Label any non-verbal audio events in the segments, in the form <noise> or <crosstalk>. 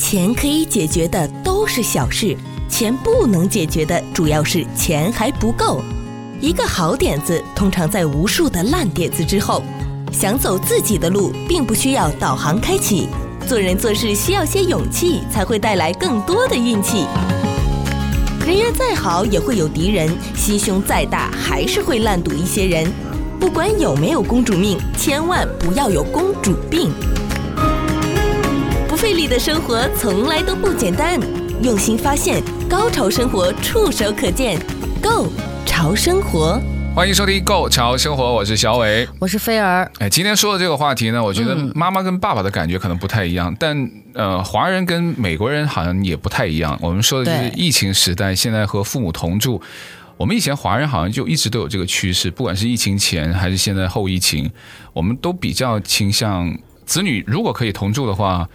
钱可以解决的都是小事，钱不能解决的主要是钱还不够。一个好点子通常在无数的烂点子之后。想走自己的路，并不需要导航开启。做人做事需要些勇气，才会带来更多的运气。人缘再好也会有敌人，心胸再大还是会烂赌一些人。不管有没有公主命，千万不要有公主病。不费力的生活从来都不简单，用心发现，高潮生活触手可见 Go 潮生活。欢迎收听《Go 潮生活》，我是小伟，我是菲儿。哎，今天说的这个话题呢，我觉得妈妈跟爸爸的感觉可能不太一样，嗯、但呃，华人跟美国人好像也不太一样。我们说的就是疫情时代，现在和父母同住。我们以前华人好像就一直都有这个趋势，不管是疫情前还是现在后疫情，我们都比较倾向子女如果可以同住的话，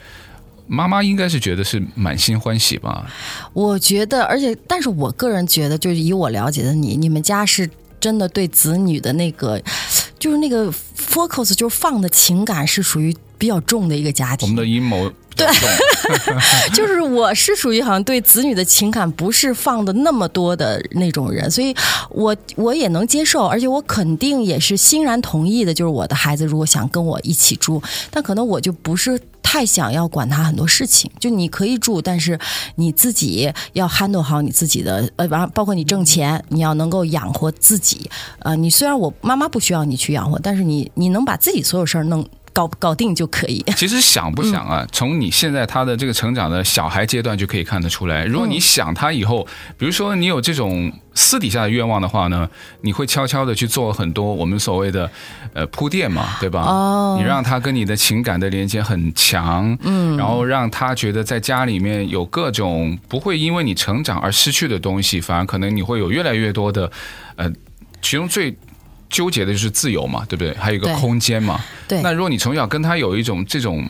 妈妈应该是觉得是满心欢喜吧？我觉得，而且，但是我个人觉得，就是以我了解的你，你们家是。真的对子女的那个，就是那个 focus，就是放的情感是属于比较重的一个家庭。我们的阴谋。对，<laughs> <laughs> 就是我是属于好像对子女的情感不是放的那么多的那种人，所以我我也能接受，而且我肯定也是欣然同意的。就是我的孩子如果想跟我一起住，但可能我就不是太想要管他很多事情。就你可以住，但是你自己要 handle 好你自己的，呃，完包括你挣钱，你要能够养活自己。啊，你虽然我妈妈不需要你去养活，但是你你能把自己所有事儿弄。搞搞定就可以。<laughs> 其实想不想啊？从你现在他的这个成长的小孩阶段就可以看得出来。如果你想他以后，比如说你有这种私底下的愿望的话呢，你会悄悄的去做很多我们所谓的呃铺垫嘛，对吧？哦。你让他跟你的情感的连接很强，嗯，然后让他觉得在家里面有各种不会因为你成长而失去的东西，反而可能你会有越来越多的呃，其中最。纠结的就是自由嘛，对不对？还有一个空间嘛。对。那如果你从小跟他有一种这种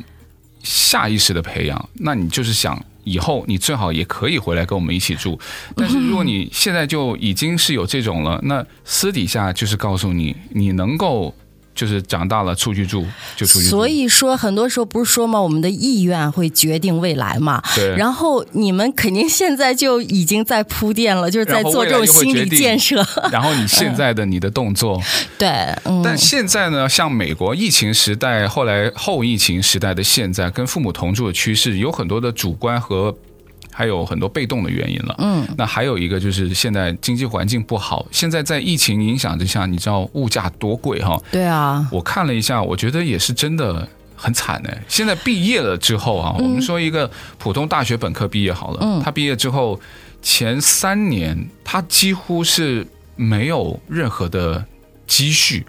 下意识的培养，那你就是想以后你最好也可以回来跟我们一起住。但是如果你现在就已经是有这种了，那私底下就是告诉你，你能够。就是长大了出去住就出去住。所以说很多时候不是说嘛，我们的意愿会决定未来嘛。对。然后你们肯定现在就已经在铺垫了，就是在做这种心理建设。然后，然后你现在的你的动作，<laughs> 对。嗯。但现在呢，像美国疫情时代，后来后疫情时代的现在，跟父母同住的趋势有很多的主观和。还有很多被动的原因了，嗯，那还有一个就是现在经济环境不好，现在在疫情影响之下，你知道物价多贵哈？对啊，我看了一下，我觉得也是真的很惨哎。现在毕业了之后啊，我们说一个普通大学本科毕业好了，嗯，他毕业之后前三年他几乎是没有任何的积蓄。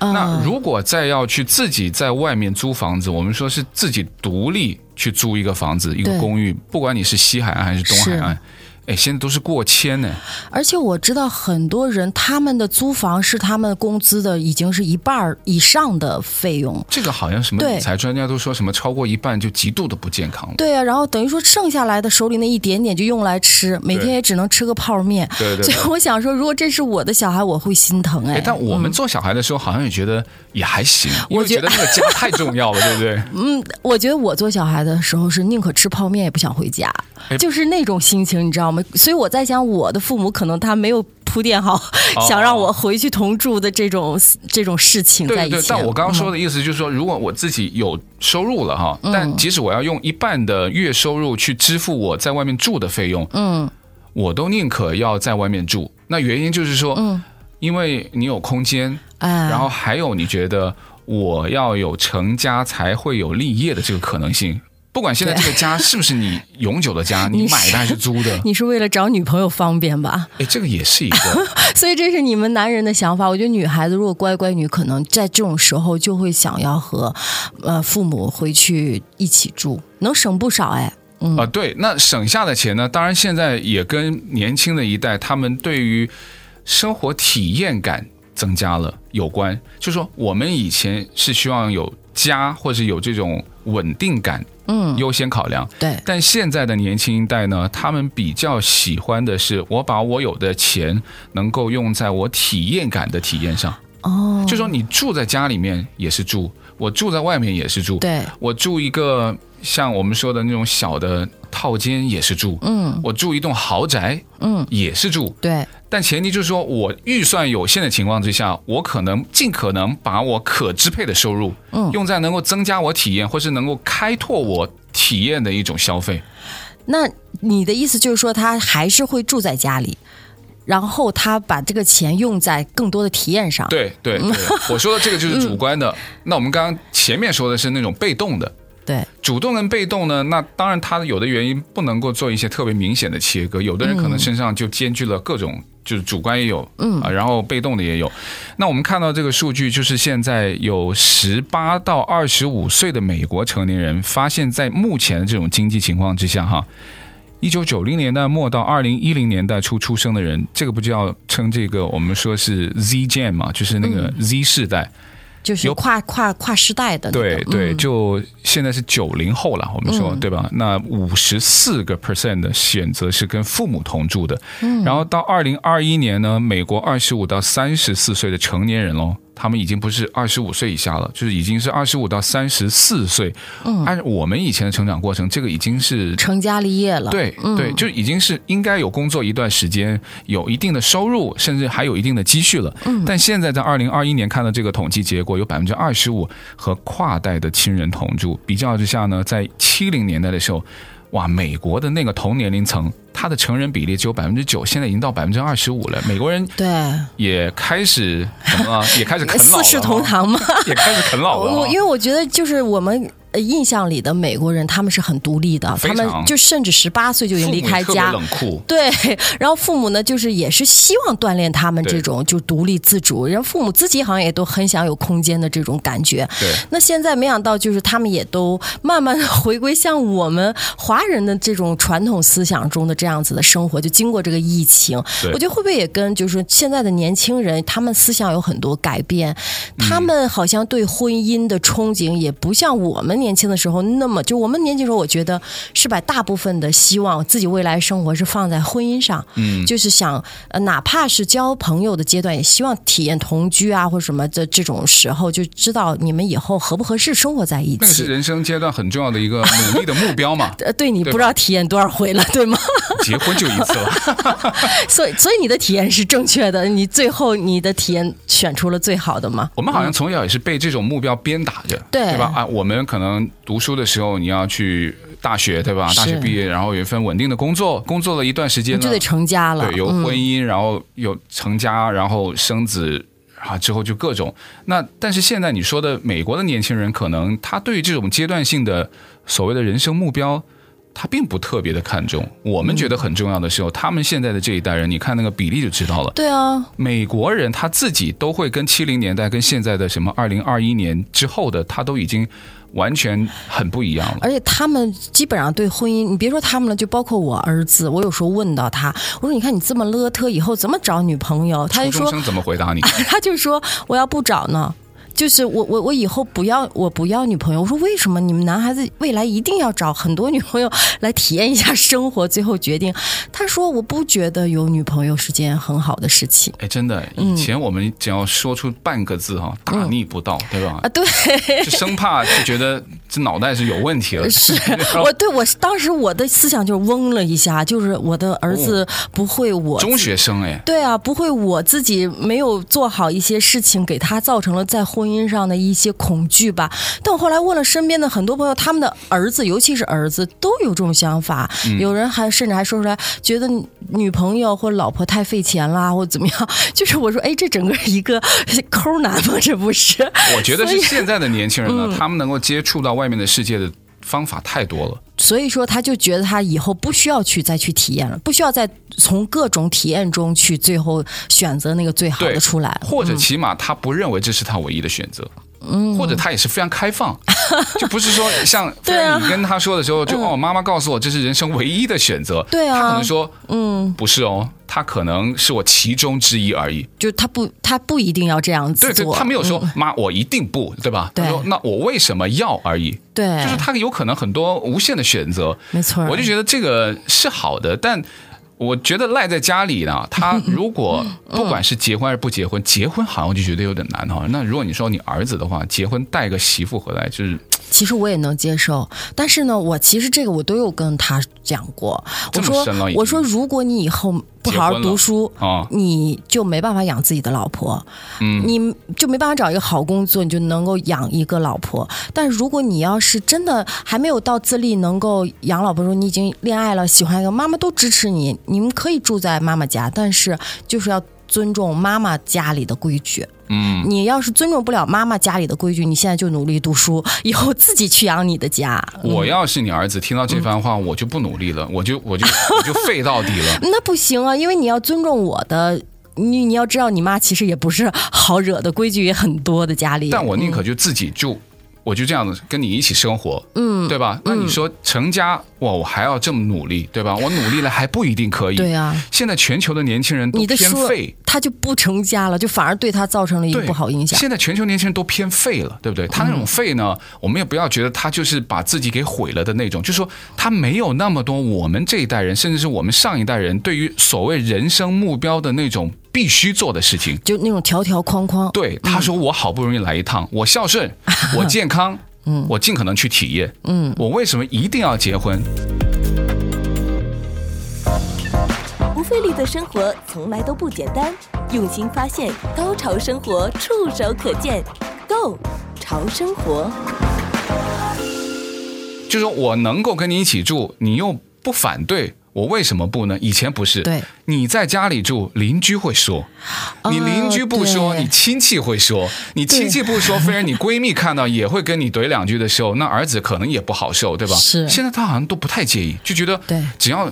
那如果再要去自己在外面租房子，我们说是自己独立去租一个房子，一个公寓，不管你是西海岸还是东海岸。哎，现在都是过千呢。而且我知道很多人，他们的租房是他们工资的已经是一半以上的费用。这个好像什么理财专家都说什么超过一半就极度的不健康了。对啊，然后等于说剩下来的手里那一点点就用来吃，每天也只能吃个泡面。对对。所以我想说，如果这是我的小孩，我会心疼哎。但我们做小孩的时候，好像也觉得也还行，我觉得那个家太重要了，<laughs> 对不对？嗯，我觉得我做小孩的时候是宁可吃泡面也不想回家，就是那种心情，你知道吗？所以我在想，我的父母可能他没有铺垫好，<laughs> 想让我回去同住的这种这种事情在一起。对对，但我刚刚说的意思就是说，如果我自己有收入了哈，但即使我要用一半的月收入去支付我在外面住的费用，嗯，我都宁可要在外面住。那原因就是说，嗯，因为你有空间，然后还有你觉得我要有成家才会有立业的这个可能性。不管现在这个家是不是你永久的家，<laughs> 你买的还是租的？<laughs> 你是为了找女朋友方便吧？哎，这个也是一个。<laughs> 所以这是你们男人的想法。我觉得女孩子如果乖乖女，可能在这种时候就会想要和呃父母回去一起住，能省不少哎。嗯啊，对，那省下的钱呢？当然现在也跟年轻的一代他们对于生活体验感增加了有关。就是说我们以前是希望有家或者有这种稳定感。嗯，优先考量。对，但现在的年轻一代呢，他们比较喜欢的是，我把我有的钱能够用在我体验感的体验上。哦，就说你住在家里面也是住，我住在外面也是住。对，我住一个像我们说的那种小的套间也是住，嗯，我住一栋豪宅，嗯，也是住，对。但前提就是说我预算有限的情况之下，我可能尽可能把我可支配的收入，嗯，用在能够增加我体验或是能够开拓我体验的一种消费。那你的意思就是说，他还是会住在家里，然后他把这个钱用在更多的体验上。对对对，我说的这个就是主观的。嗯、那我们刚刚前面说的是那种被动的。对，主动跟被动呢，那当然他有的原因不能够做一些特别明显的切割，有的人可能身上就兼具了各种，嗯、就是主观也有，嗯啊，然后被动的也有。那我们看到这个数据，就是现在有十八到二十五岁的美国成年人，发现在目前的这种经济情况之下，哈，一九九零年代末到二零一零年代初出生的人，这个不就要称这个我们说是 Z Gen 嘛，就是那个 Z 世代。嗯就是跨跨跨时代的，对对，就现在是九零后了，我们说对吧？那五十四个 percent 的选择是跟父母同住的，然后到二零二一年呢，美国二十五到三十四岁的成年人喽。他们已经不是二十五岁以下了，就是已经是二十五到三十四岁。嗯，按我们以前的成长过程，这个已经是成家立业了。对对，就已经是应该有工作一段时间，有一定的收入，甚至还有一定的积蓄了。嗯，但现在在二零二一年看到这个统计结果，有百分之二十五和跨代的亲人同住。比较之下呢，在七零年代的时候。哇，美国的那个同年龄层，他的成人比例只有百分之九，现在已经到百分之二十五了。美国人对也开始什么？也开始啃老了。<laughs> 四世同堂吗？也开始啃老了。<laughs> 因为我觉得，就是我们。印象里的美国人，他们是很独立的，他们就甚至十八岁就已经离开家，冷酷。对，<laughs> 然后父母呢，就是也是希望锻炼他们这种就独立自主，然后父母自己好像也都很想有空间的这种感觉。对，那现在没想到，就是他们也都慢慢的回归像我们华人的这种传统思想中的这样子的生活，就经过这个疫情，我觉得会不会也跟就是现在的年轻人，他们思想有很多改变，他们好像对婚姻的憧憬也不像我们。年轻的时候，那么就我们年轻时候，我觉得是把大部分的希望自己未来生活是放在婚姻上，嗯，就是想呃，哪怕是交朋友的阶段，也希望体验同居啊，或者什么的这种时候，就知道你们以后合不合适生活在一起。那是人生阶段很重要的一个努力的目标嘛？<laughs> 呃，对，你不知道体验多少回了，对吗？结婚就一次了，<laughs> 所以所以你的体验是正确的，你最后你的体验选出了最好的嘛？我们好像从小也是被这种目标鞭打着，对对吧？啊，我们可能。读书的时候，你要去大学，对吧？大学毕业，然后有一份稳定的工作，工作了一段时间呢，就得成家了。对，有婚姻，嗯、然后有成家，然后生子啊，之后就各种。那但是现在你说的美国的年轻人，可能他对于这种阶段性的所谓的人生目标。他并不特别的看重，我们觉得很重要的时候，他们现在的这一代人，你看那个比例就知道了。对啊，美国人他自己都会跟七零年代跟现在的什么二零二一年之后的，他都已经完全很不一样了。而且他们基本上对婚姻，你别说他们了，就包括我儿子，我有时候问到他，我说：“你看你这么邋遢，以后怎么找女朋友？”他就说：“初中生怎么回答你？” <laughs> 他就说：“我要不找呢。”就是我我我以后不要我不要女朋友。我说为什么你们男孩子未来一定要找很多女朋友来体验一下生活，最后决定？他说我不觉得有女朋友是件很好的事情。哎，真的，以前我们只要说出半个字哈，大逆不道，对吧？啊，对，就生怕就觉得这脑袋是有问题了。<laughs> 是我对我当时我的思想就嗡了一下，就是我的儿子不会我中学生哎，对啊，不会我自己没有做好一些事情，给他造成了再婚。婚姻上的一些恐惧吧，但我后来问了身边的很多朋友，他们的儿子，尤其是儿子，都有这种想法。嗯、有人还甚至还说出来，觉得女朋友或老婆太费钱啦，或怎么样。<laughs> 就是我说，哎，这整个一个 <laughs> 抠男吗？这不是？我觉得是现在的年轻人呢，<laughs> 嗯、他们能够接触到外面的世界的方法太多了。所以说，他就觉得他以后不需要去再去体验了，不需要再从各种体验中去最后选择那个最好的出来，或者起码他不认为这是他唯一的选择。嗯，或者他也是非常开放，<laughs> 就不是说像对你跟他说的时候，就哦，妈妈告诉我这是人生唯一的选择。对啊，他可能说，嗯，不是哦，他可能是我其中之一而已。就他不，他不一定要这样子做。他没有说妈，我一定不，对吧？他说那我为什么要而已。对，就是他有可能很多无限的选择。没错，我就觉得这个是好的，但。我觉得赖在家里呢，<laughs> 他如果不管是结婚还是不结婚，结婚好像就觉得有点难哈。那如果你说你儿子的话，结婚带个媳妇回来，就是其实我也能接受，但是呢，我其实这个我都有跟他讲过。我说，我说，如果你以后不好好读书，哦、你就没办法养自己的老婆，嗯，你就没办法找一个好工作，你就能够养一个老婆。但如果你要是真的还没有到自立能够养老婆的时候，你已经恋爱了，喜欢一个妈妈都支持你，你们可以住在妈妈家，但是就是要尊重妈妈家里的规矩。嗯，你要是尊重不了妈妈家里的规矩，你现在就努力读书，以后自己去养你的家。我要是你儿子，听到这番话，我就不努力了，我就我就我就废到底了。<laughs> 那不行啊，因为你要尊重我的，你你要知道，你妈其实也不是好惹的，规矩也很多的家里。但我宁可就自己住。我就这样子跟你一起生活，嗯，对吧？那你说成家，哇，我还要这么努力，对吧？我努力了还不一定可以。对啊，现在全球的年轻人都偏废，他就不成家了，就反而对他造成了一个不好影响。现在全球年轻人都偏废了，对不对？他那种废呢，我们也不要觉得他就是把自己给毁了的那种，就是说他没有那么多我们这一代人，甚至是我们上一代人对于所谓人生目标的那种。必须做的事情，就那种条条框框。对，他说：“我好不容易来一趟，嗯、我孝顺，<laughs> 我健康，嗯，我尽可能去体验，嗯，我为什么一定要结婚？”不费力的生活从来都不简单，用心发现，高潮生活触手可见，Go 潮生活。就是说我能够跟你一起住，你又不反对。我为什么不呢？以前不是，对，你在家里住，邻居会说，你邻居不说，你亲戚会说，你亲戚不说，非然你闺蜜看到也会跟你怼两句的时候，<laughs> 那儿子可能也不好受，对吧？是。现在他好像都不太介意，就觉得，对，只要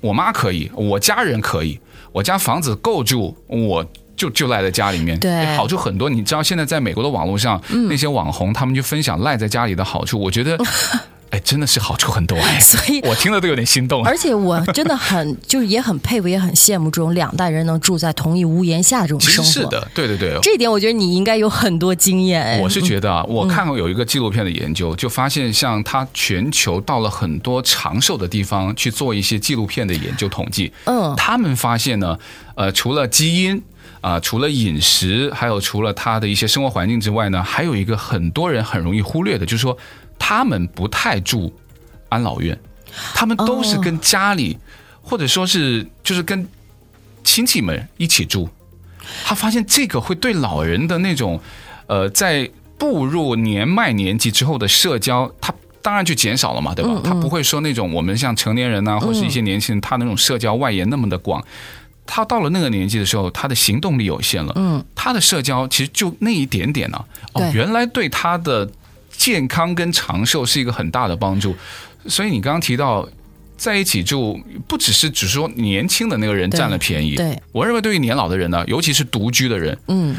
我妈可以，我家人可以，我家房子够住，我就就赖在家里面，对，好处很多。你知道现在在美国的网络上，那些网红他们就分享赖在家里的好处，我觉得。<laughs> 哎，真的是好处很多哎，<laughs> 所以我听了都有点心动。而且我真的很，<laughs> 就是也很佩服，也很羡慕这种两代人能住在同一屋檐下这种生活。是的，对对对，这一点我觉得你应该有很多经验。我是觉得啊，我看过有一个纪录片的研究，就发现像他全球到了很多长寿的地方去做一些纪录片的研究统计，嗯，他们发现呢，呃，除了基因啊、呃，除了饮食，还有除了他的一些生活环境之外呢，还有一个很多人很容易忽略的，就是说。他们不太住安老院，他们都是跟家里，oh. 或者说是就是跟亲戚们一起住。他发现这个会对老人的那种，呃，在步入年迈年纪之后的社交，他当然就减少了嘛，对吧？他不会说那种我们像成年人呐、啊，或是一些年轻人，他那种社交外延那么的广。他到了那个年纪的时候，他的行动力有限了，嗯，他的社交其实就那一点点呢、啊。哦，原来对他的。健康跟长寿是一个很大的帮助，所以你刚刚提到在一起住，不只是只是说年轻的那个人占了便宜。对，我认为对于年老的人呢，尤其是独居的人，嗯，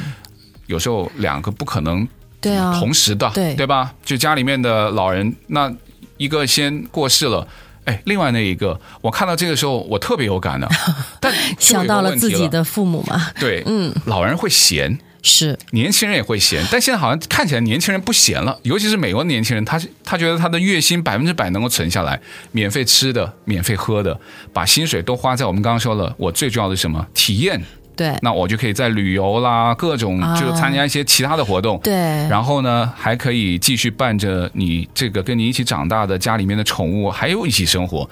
有时候两个不可能对啊同时的，对。对吧？就家里面的老人，那一个先过世了，哎，另外那一个，我看到这个时候我特别有感的，<laughs> 但想到了自己的父母嘛，对，嗯，老人会闲。是，年轻人也会闲，但现在好像看起来年轻人不闲了，尤其是美国的年轻人，他他觉得他的月薪百分之百能够存下来，免费吃的，免费喝的，把薪水都花在我们刚刚说了，我最重要的是什么？体验。对，那我就可以在旅游啦，各种就参加一些其他的活动。对，然后呢，还可以继续伴着你这个跟你一起长大的家里面的宠物，还有一起生活，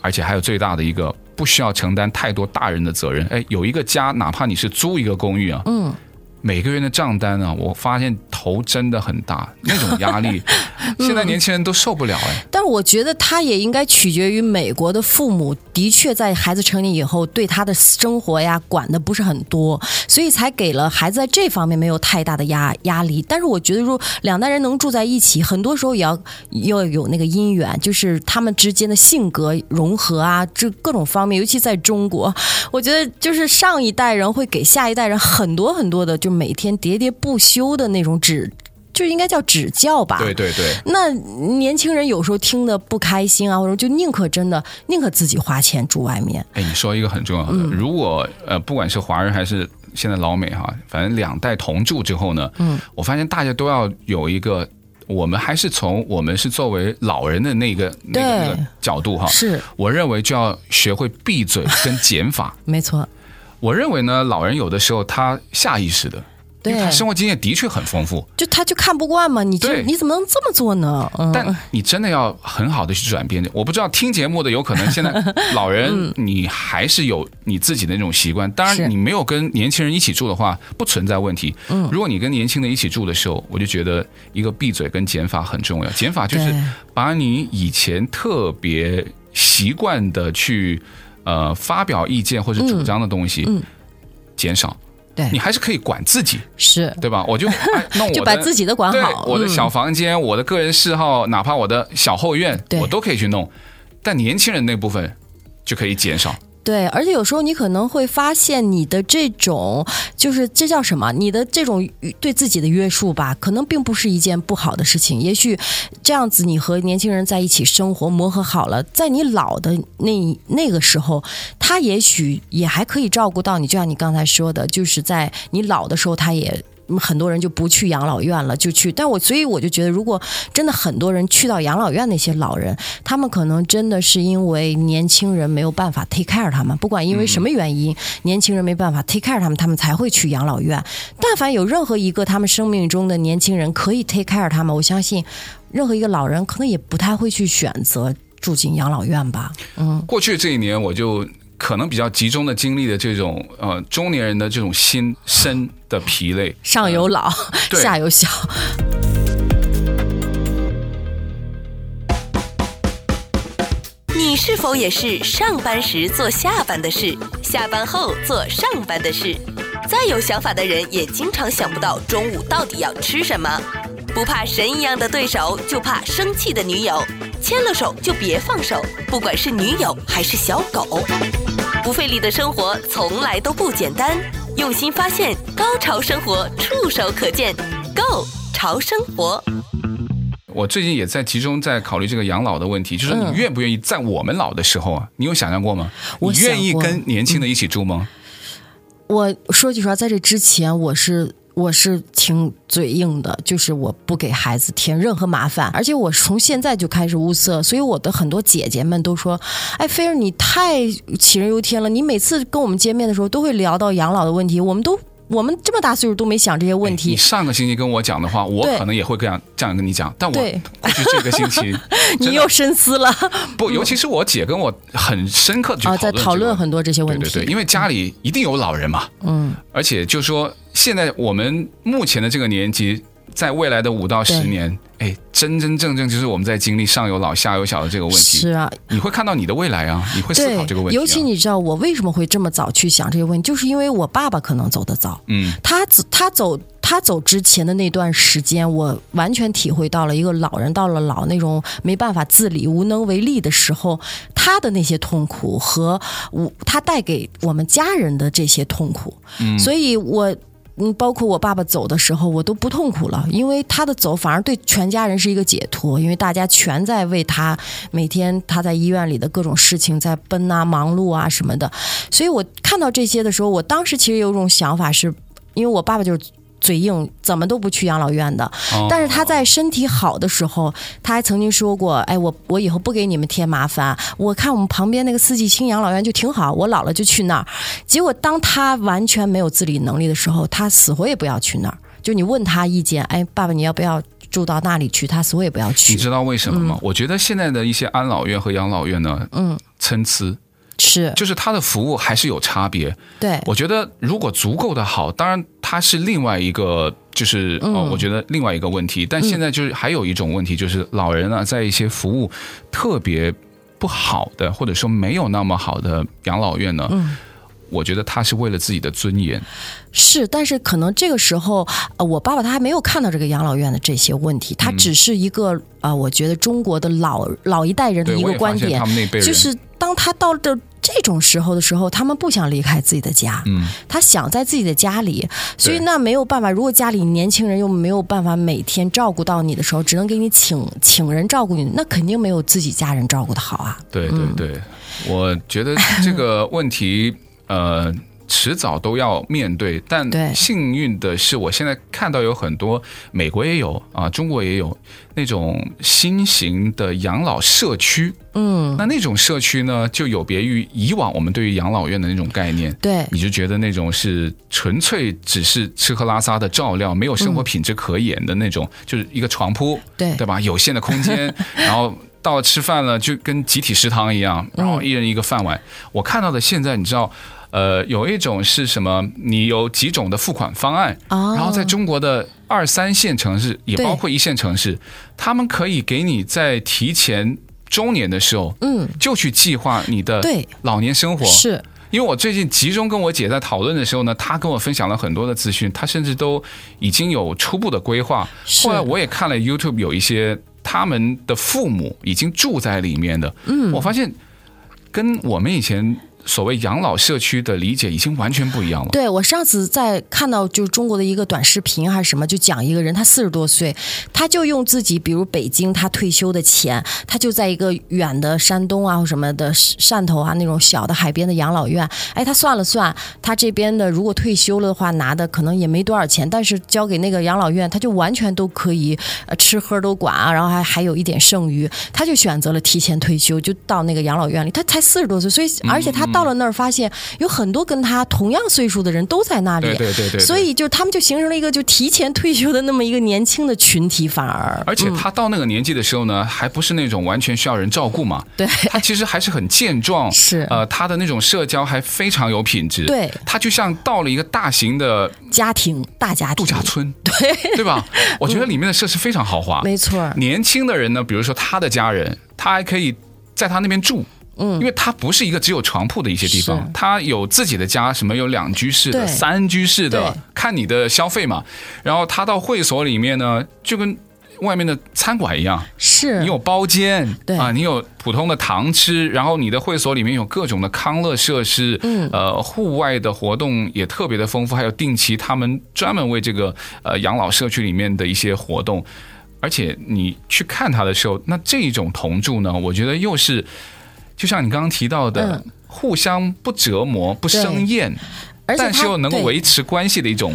而且还有最大的一个，不需要承担太多大人的责任。哎，有一个家，哪怕你是租一个公寓啊，嗯。每个月的账单啊，我发现头真的很大，那种压力，<laughs> 现在年轻人都受不了哎、嗯。但是我觉得他也应该取决于美国的父母，的确在孩子成年以后对他的生活呀管的不是很多，所以才给了孩子在这方面没有太大的压压力。但是我觉得，说两代人能住在一起，很多时候也要要有那个姻缘，就是他们之间的性格融合啊，这各种方面，尤其在中国，我觉得就是上一代人会给下一代人很多很多的就。每天喋喋不休的那种指，就应该叫指教吧。对对对。那年轻人有时候听的不开心啊，或者就宁可真的宁可自己花钱住外面。哎，你说一个很重要的，嗯、如果呃，不管是华人还是现在老美哈，反正两代同住之后呢，嗯，我发现大家都要有一个，我们还是从我们是作为老人的那个那个那个角度哈，是我认为就要学会闭嘴跟减法。<laughs> 没错。我认为呢，老人有的时候他下意识的，对他生活经验的确很丰富，就他就看不惯嘛，你就你怎么能这么做呢？嗯、但你真的要很好的去转变。我不知道听节目的有可能现在 <laughs> 老人，你还是有你自己的那种习惯。当然，你没有跟年轻人一起住的话，不存在问题。嗯，如果你跟年轻人一起住的时候，我就觉得一个闭嘴跟减法很重要。减法就是把你以前特别习惯的去呃发表意见或者主张的东西，嗯，减少。对，你还是可以管自己，是对吧？我就 <laughs> 弄我，就把自己的管好，我的小房间，嗯、我的个人嗜好，哪怕我的小后院，我都可以去弄。但年轻人那部分就可以减少。对，而且有时候你可能会发现，你的这种就是这叫什么？你的这种对自己的约束吧，可能并不是一件不好的事情。也许这样子，你和年轻人在一起生活磨合好了，在你老的那那个时候，他也许也还可以照顾到你。就像你刚才说的，就是在你老的时候，他也。很多人就不去养老院了，就去。但我所以我就觉得，如果真的很多人去到养老院，那些老人，他们可能真的是因为年轻人没有办法 take care 他们，不管因为什么原因，年轻人没办法 take care 他们，他们才会去养老院。但凡有任何一个他们生命中的年轻人可以 take care 他们，我相信任何一个老人可能也不太会去选择住进养老院吧。嗯，过去这一年我就。可能比较集中的经历的这种呃中年人的这种心身的疲累，上有老，呃、下有小。你是否也是上班时做下班的事，下班后做上班的事？再有想法的人也经常想不到中午到底要吃什么。不怕神一样的对手，就怕生气的女友。牵了手就别放手，不管是女友还是小狗。不费力的生活从来都不简单，用心发现，高潮生活触手可见 Go 潮生活。我最近也在集中在考虑这个养老的问题，就是你愿不愿意在我们老的时候啊？你有想象过吗？你愿意跟年轻的一起住吗？我说句实话，在这之前我是。我是挺嘴硬的，就是我不给孩子添任何麻烦，而且我从现在就开始物色，所以我的很多姐姐们都说：“哎，菲儿你太杞人忧天了，你每次跟我们见面的时候都会聊到养老的问题，我们都我们这么大岁数都没想这些问题。”你上个星期跟我讲的话，我可能也会这样这样跟你讲，但我过去这个星期 <laughs> 你又深思了。不，尤其是我姐跟我很深刻的去讨论、这个、在讨论很多这些问题。对对对，因为家里一定有老人嘛，嗯，而且就说。现在我们目前的这个年纪，在未来的五到十年，哎，真真正正就是我们在经历上有老下有小的这个问题。是啊，你会看到你的未来啊，你会思考这个问题啊。尤其你知道我为什么会这么早去想这个问题，就是因为我爸爸可能走得早。嗯，他走他走他走之前的那段时间，我完全体会到了一个老人到了老那种没办法自理、无能为力的时候，他的那些痛苦和我他带给我们家人的这些痛苦。嗯，所以我。嗯，包括我爸爸走的时候，我都不痛苦了，因为他的走反而对全家人是一个解脱，因为大家全在为他每天他在医院里的各种事情在奔啊、忙碌啊什么的，所以我看到这些的时候，我当时其实有种想法是，因为我爸爸就是。嘴硬，怎么都不去养老院的。但是他在身体好的时候，他还曾经说过：“哎，我我以后不给你们添麻烦。我看我们旁边那个四季青养老院就挺好，我老了就去那儿。”结果当他完全没有自理能力的时候，他死活也不要去那儿。就你问他意见，哎，爸爸你要不要住到那里去？他死活也不要去。你知道为什么吗？嗯、我觉得现在的一些安老院和养老院呢，嗯，参差。是，就是它的服务还是有差别。对，我觉得如果足够的好，当然它是另外一个，就是、嗯、哦，我觉得另外一个问题。但现在就是还有一种问题，就是老人啊，在一些服务特别不好的，或者说没有那么好的养老院呢，嗯，我觉得他是为了自己的尊严。是，但是可能这个时候，呃，我爸爸他还没有看到这个养老院的这些问题，他只是一个啊、嗯呃，我觉得中国的老老一代人的一个观点，他们那辈人就是。当他到了这种时候的时候，他们不想离开自己的家，嗯，他想在自己的家里，所以那没有办法。如果家里年轻人又没有办法每天照顾到你的时候，只能给你请请人照顾你，那肯定没有自己家人照顾的好啊。对对对，我觉得这个问题，呃。迟早都要面对。但幸运的是，我现在看到有很多美国也有啊，中国也有那种新型的养老社区。嗯，那那种社区呢，就有别于以往我们对于养老院的那种概念。对，你就觉得那种是纯粹只是吃喝拉撒的照料，没有生活品质可言的那种，嗯、就是一个床铺，对对吧？有限的空间，<laughs> 然后到了吃饭了，就跟集体食堂一样，然后一人一个饭碗。嗯、我看到的现在，你知道，呃，有一种是什么？你有几种的付款方案，哦、然后在中国的二三线城市，也包括一线城市，他们可以给你在提前。中年的时候，嗯，就去计划你的老年生活。是因为我最近集中跟我姐在讨论的时候呢，她跟我分享了很多的资讯，她甚至都已经有初步的规划。后来我也看了 YouTube，有一些他们的父母已经住在里面的，嗯，我发现跟我们以前。所谓养老社区的理解已经完全不一样了。对，我上次在看到就是中国的一个短视频还是什么，就讲一个人，他四十多岁，他就用自己比如北京他退休的钱，他就在一个远的山东啊或什么的汕头啊那种小的海边的养老院，哎，他算了算，他这边的如果退休了的话，拿的可能也没多少钱，但是交给那个养老院，他就完全都可以呃吃喝都管啊，然后还还有一点剩余，他就选择了提前退休，就到那个养老院里，他才四十多岁，所以而且他。到了那儿，发现有很多跟他同样岁数的人都在那里，对对对对，所以就他们就形成了一个就提前退休的那么一个年轻的群体，反而而且他到那个年纪的时候呢，还不是那种完全需要人照顾嘛，对，他其实还是很健壮，<laughs> 是呃，他的那种社交还非常有品质，对，他就像到了一个大型的家庭大家庭度假村，对对吧？<laughs> 我觉得里面的设施非常豪华，没错。年轻的人呢，比如说他的家人，他还可以在他那边住。嗯，因为它不是一个只有床铺的一些地方，它有自己的家，什么有两居室的、三居室的，看你的消费嘛。然后他到会所里面呢，就跟外面的餐馆一样，是。你有包间，对。啊，你有普通的堂吃，然后你的会所里面有各种的康乐设施，嗯，呃，户外的活动也特别的丰富，还有定期他们专门为这个呃养老社区里面的一些活动，而且你去看他的时候，那这种同住呢，我觉得又是。就像你刚刚提到的，嗯、互相不折磨、不生厌，但是又能够维持关系的一种。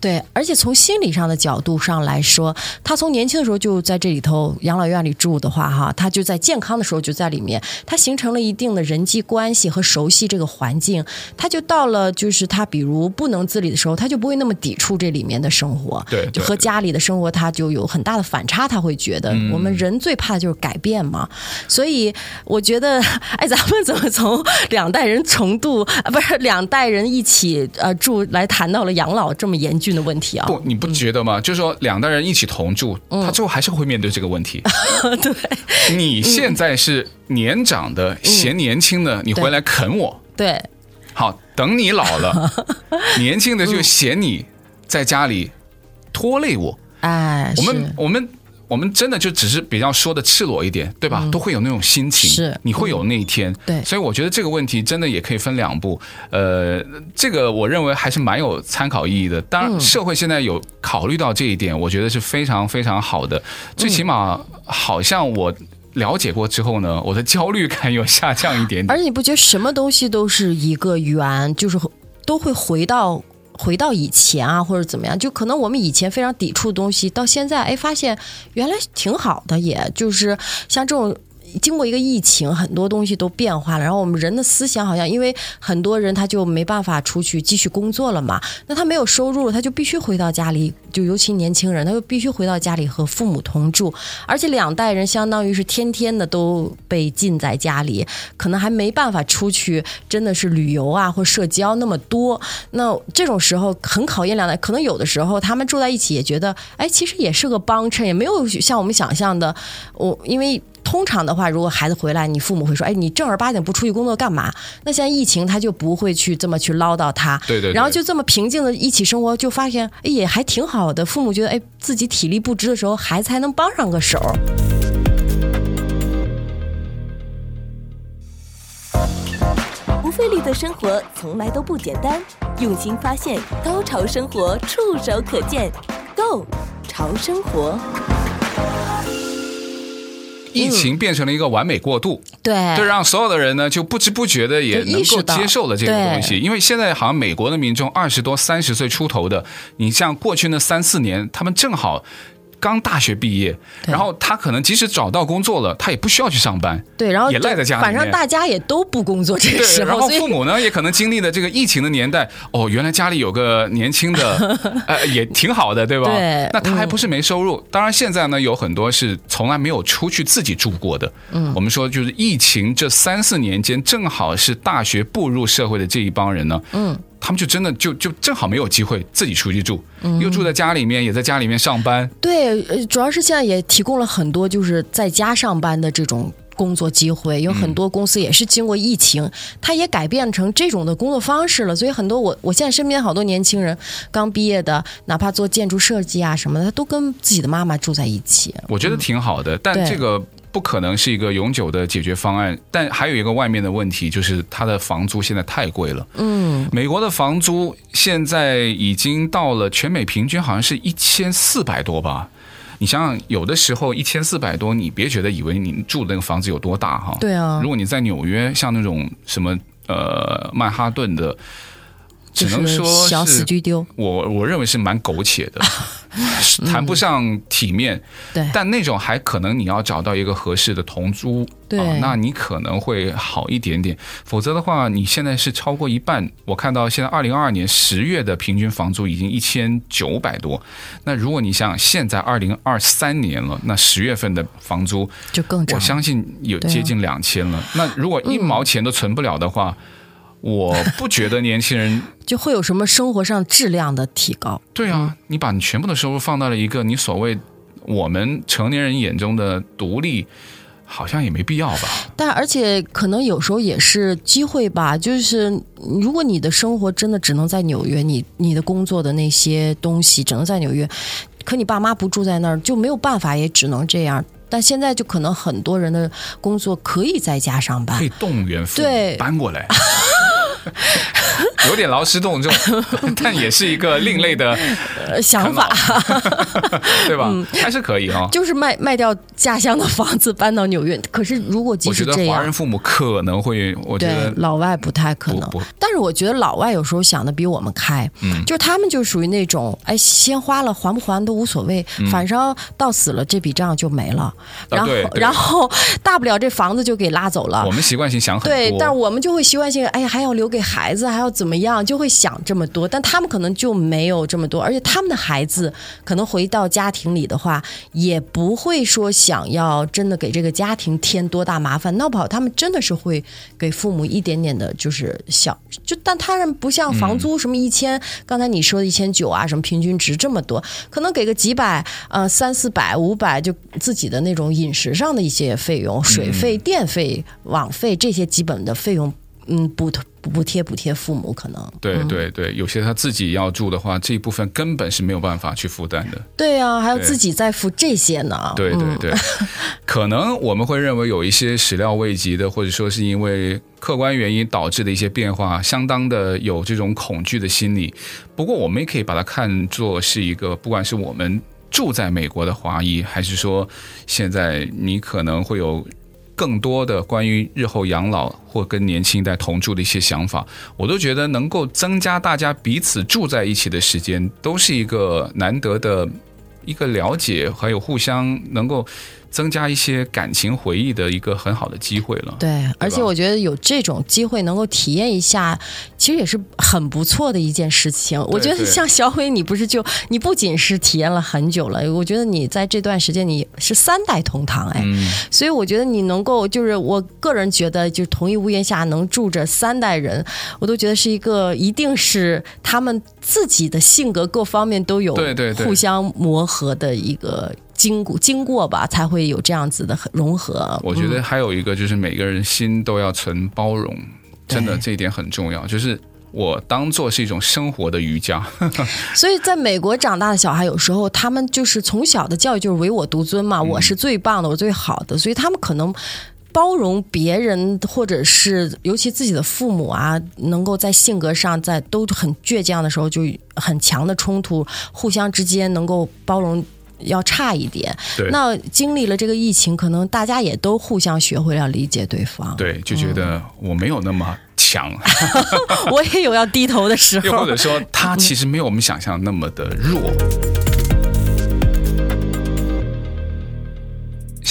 对，而且从心理上的角度上来说，他从年轻的时候就在这里头养老院里住的话，哈，他就在健康的时候就在里面，他形成了一定的人际关系和熟悉这个环境，他就到了就是他比如不能自理的时候，他就不会那么抵触这里面的生活，对，就和家里的生活他就有很大的反差，他会觉得我们人最怕的就是改变嘛，嗯、所以我觉得，哎，咱们怎么从两代人重度啊，不是两代人一起呃住来谈到了养老这么严峻的问题啊！不，你不觉得吗？嗯、就是说，两代人一起同住，嗯、他最后还是会面对这个问题。<laughs> 对，你现在是年长的，嗯、嫌年轻的，你回来啃我。对，好，等你老了，<laughs> 年轻的就嫌你在家里拖累我。哎，我们我们。我们真的就只是比较说的赤裸一点，对吧？嗯、都会有那种心情，是你会有那一天。嗯、对，所以我觉得这个问题真的也可以分两步。呃，这个我认为还是蛮有参考意义的。当然，社会现在有考虑到这一点，我觉得是非常非常好的。最起码，好像我了解过之后呢，我的焦虑感有下降一点点。而你不觉得什么东西都是一个圆，就是都会回到。回到以前啊，或者怎么样，就可能我们以前非常抵触的东西，到现在哎，发现原来挺好的，也就是像这种。经过一个疫情，很多东西都变化了。然后我们人的思想好像，因为很多人他就没办法出去继续工作了嘛，那他没有收入，他就必须回到家里。就尤其年轻人，他就必须回到家里和父母同住。而且两代人相当于是天天的都被禁在家里，可能还没办法出去，真的是旅游啊或社交那么多。那这种时候很考验两代。可能有的时候他们住在一起也觉得，哎，其实也是个帮衬，也没有像我们想象的，我因为。通常的话，如果孩子回来，你父母会说：“哎，你正儿八经不出去工作干嘛？”那现在疫情，他就不会去这么去唠叨他。对对对。然后就这么平静的一起生活，就发现哎也还挺好的。父母觉得哎自己体力不支的时候，孩子还能帮上个手。不费力的生活从来都不简单，用心发现，高潮生活触手可见 Go 潮生活。疫情变成了一个完美过渡，对，就让所有的人呢就不知不觉的也能够接受了这个东西。因为现在好像美国的民众二十多、三十岁出头的，你像过去那三四年，他们正好。刚大学毕业，然后他可能即使找到工作了，他也不需要去上班，对，然后也赖在家里面。反正大家也都不工作这个时候，然后父母呢也可能经历了这个疫情的年代，哦，原来家里有个年轻的，<laughs> 呃，也挺好的，对吧？对，那他还不是没收入。嗯、当然现在呢有很多是从来没有出去自己住过的。嗯，我们说就是疫情这三四年间，正好是大学步入社会的这一帮人呢，嗯。他们就真的就就正好没有机会自己出去住，又住在家里面，也在家里面上班。对，主要是现在也提供了很多就是在家上班的这种工作机会，有很多公司也是经过疫情，它也改变成这种的工作方式了。所以很多我我现在身边好多年轻人刚毕业的，哪怕做建筑设计啊什么的，他都跟自己的妈妈住在一起。我觉得挺好的，但这个。不可能是一个永久的解决方案，但还有一个外面的问题，就是它的房租现在太贵了。嗯，美国的房租现在已经到了全美平均好像是一千四百多吧？你想想，有的时候一千四百多，你别觉得以为你住的那个房子有多大哈？对啊，如果你在纽约，像那种什么呃曼哈顿的。只能说是小死居丢，我我认为是蛮苟且的，<laughs> 谈不上体面。嗯、对，但那种还可能你要找到一个合适的同租，对、呃，那你可能会好一点点。否则的话，你现在是超过一半。我看到现在二零二二年十月的平均房租已经一千九百多。那如果你想现在二零二三年了，那十月份的房租就更涨，我相信有接近两千了。那如果一毛钱都存不了的话。嗯我不觉得年轻人 <laughs> 就会有什么生活上质量的提高。对啊，你把你全部的收入放到了一个你所谓我们成年人眼中的独立，好像也没必要吧。但而且可能有时候也是机会吧，就是如果你的生活真的只能在纽约，你你的工作的那些东西只能在纽约，可你爸妈不住在那儿，就没有办法，也只能这样。但现在就可能很多人的工作可以在家上班，可以动员父母搬过来。<laughs> 哈 <laughs> 哈有点劳师动众 <laughs> <laughs> 但也是一个另类的想法，<laughs> 对吧？还是可以哈、哦。就是卖卖掉家乡的房子，搬到纽约。可是如果即使这样，我觉得华人父母可能会，我觉得老外不太可能。但是我觉得老外有时候想的比我们开，嗯，就是他们就属于那种，哎，先花了还不还都无所谓，反正到死了这笔账就没了。然后，然后大不了这房子就给拉走了。我们习惯性想很多，对，但是我们就会习惯性，哎呀，还要留给孩子，还要怎么？怎么样？就会想这么多，但他们可能就没有这么多，而且他们的孩子可能回到家庭里的话，也不会说想要真的给这个家庭添多大麻烦，闹不好他们真的是会给父母一点点的，就是小就，但他人不像房租什么一千、嗯，刚才你说的一千九啊，什么平均值这么多，可能给个几百，呃，三四百、五百，就自己的那种饮食上的一些费用，水费、电费、网费这些基本的费用，嗯，补。补贴补贴父母可能对对对，有些他自己要住的话，这一部分根本是没有办法去负担的。对啊，还要自己再付这些呢。对对对，可能我们会认为有一些始料未及的，或者说是因为客观原因导致的一些变化，相当的有这种恐惧的心理。不过我们也可以把它看作是一个，不管是我们住在美国的华裔，还是说现在你可能会有。更多的关于日后养老或跟年轻一代同住的一些想法，我都觉得能够增加大家彼此住在一起的时间，都是一个难得的一个了解，还有互相能够。增加一些感情回忆的一个很好的机会了。对，而且我觉得有这种机会能够体验一下，其实也是很不错的一件事情。我觉得像小伟，你不是就你不仅是体验了很久了，我觉得你在这段时间你是三代同堂哎，所以我觉得你能够就是我个人觉得，就同一屋檐下能住着三代人，我都觉得是一个一定是他们自己的性格各方面都有对对互相磨合的一个。经过经过吧，才会有这样子的融合。我觉得还有一个就是每个人心都要存包容，嗯、真的这一点很重要。就是我当做是一种生活的瑜伽。<laughs> 所以在美国长大的小孩，有时候他们就是从小的教育就是唯我独尊嘛，我是最棒的，我最好的，所以他们可能包容别人，或者是尤其自己的父母啊，能够在性格上在都很倔强的时候，就很强的冲突，互相之间能够包容。要差一点。对。那经历了这个疫情，可能大家也都互相学会了理解对方。对，就觉得我没有那么强，<laughs> 我也有要低头的时候。又或者说，他其实没有我们想象那么的弱。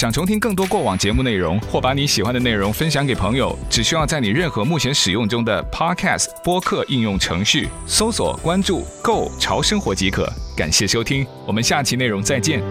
想重听更多过往节目内容，或把你喜欢的内容分享给朋友，只需要在你任何目前使用中的 Podcast 播客应用程序搜索、关注“购潮生活”即可。感谢收听，我们下期内容再见。